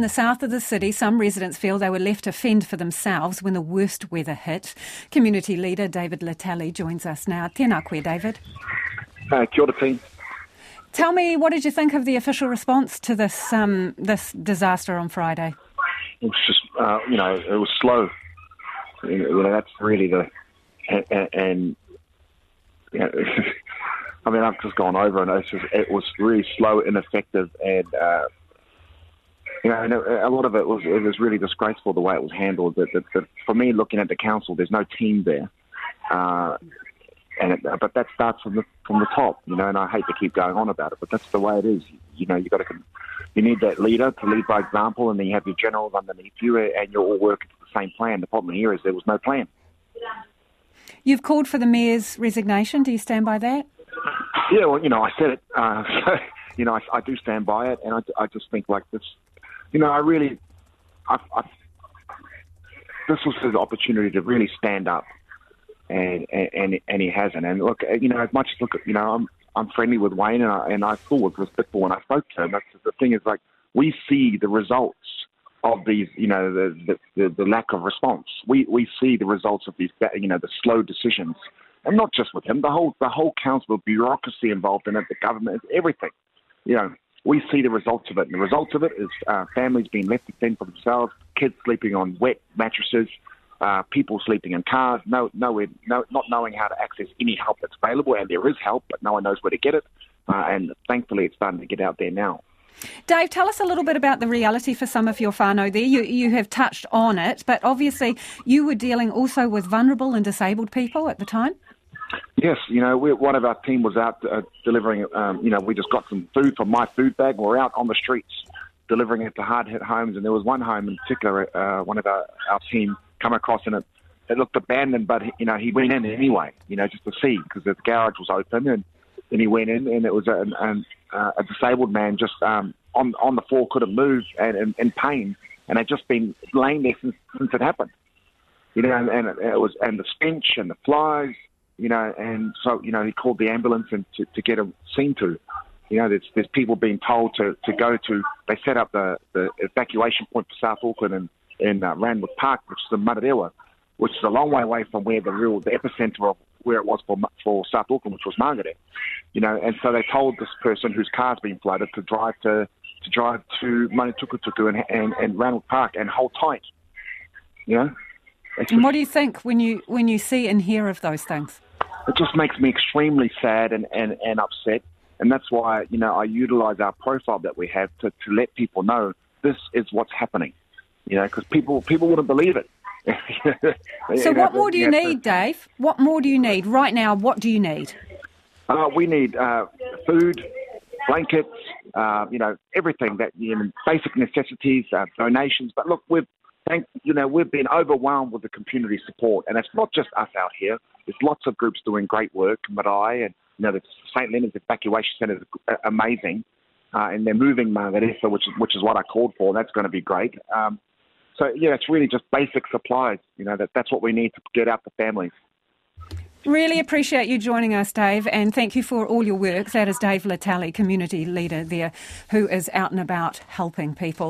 In the south of the city, some residents feel they were left to fend for themselves when the worst weather hit. Community leader David Letele joins us now. Tēnā koe, David. Uh, kia ora, team. Tell me, what did you think of the official response to this um, this disaster on Friday? It was just, uh, you know, it was slow. You know, that's really the, and, and you know, I mean, I've just gone over and it's just, it was really slow, ineffective, and uh, you know, and a lot of it was it was really disgraceful the way it was handled. That, that, that for me, looking at the council, there's no team there, uh, and it, but that starts from the from the top, you know. And I hate to keep going on about it, but that's the way it is. You know, you got to you need that leader to lead by example, and then you have your generals underneath you, and you're all working to the same plan. The problem here is there was no plan. You've called for the mayor's resignation. Do you stand by that? Yeah, well, you know, I said it. Uh, so, you know, I, I do stand by it, and I, I just think like this you know, I really, I, I, this was his opportunity to really stand up, and and and he hasn't. And look, you know, as much as look, you know, I'm I'm friendly with Wayne, and I and I thought was respectful when I spoke to him. That's the thing is like we see the results of these, you know, the, the, the, lack of response. We, we see the results of these, you know, the slow decisions. And not just with him, the whole, the whole council, bureaucracy involved in it, the government, everything. You know, we see the results of it. And the results of it is uh, families being left to fend for themselves, kids sleeping on wet mattresses, uh, people sleeping in cars, no, nowhere, no, not knowing how to access any help that's available. And there is help, but no one knows where to get it. Uh, and thankfully, it's starting to get out there now. Dave, tell us a little bit about the reality for some of your whānau there. You, you have touched on it, but obviously you were dealing also with vulnerable and disabled people at the time. Yes, you know, one of our team was out uh, delivering. Um, you know, we just got some food from my food bag. We're out on the streets delivering it to hard hit homes, and there was one home in particular. Uh, one of our, our team come across, and it it looked abandoned, but you know, he went in anyway. You know, just to see because the garage was open, and and he went in, and it was a, a, uh, a disabled man just um, on on the floor, couldn't move, and in, in pain, and had just been laying there since since it happened. You know, and, and it was and the stench and the flies you know, and so, you know, he called the ambulance and to, to get him seen to. You know, there's, there's people being told to, to go to, they set up the, the evacuation point for South Auckland and, in uh, Randwick Park, which is in Manurewa, which is a long way away from where the real, the epicenter of where it was for, for South Auckland, which was Margaret. You know, and so they told this person whose car's been flooded to drive to, to drive to Manitukutuku and, and, and Randwick Park and hold tight. You know? and what do you think when you when you see and hear of those things? It just makes me extremely sad and, and, and upset. And that's why, you know, I utilize our profile that we have to, to let people know this is what's happening. You know, because people, people wouldn't believe it. so, what more do you need, Dave? What more do you need right now? What do you need? Uh, we need uh, food, blankets, uh, you know, everything that you know, basic necessities, uh, donations. But look, we've thank you know we've been overwhelmed with the community support, and it's not just us out here. There's lots of groups doing great work. Marae and you know the St Leonard's Evacuation Centre is amazing, uh, and they're moving Margareta, which is which is what I called for. That's going to be great. Um, so yeah, it's really just basic supplies. You know that that's what we need to get out to families. Really appreciate you joining us, Dave, and thank you for all your work. That is Dave Letele, community leader there, who is out and about helping people.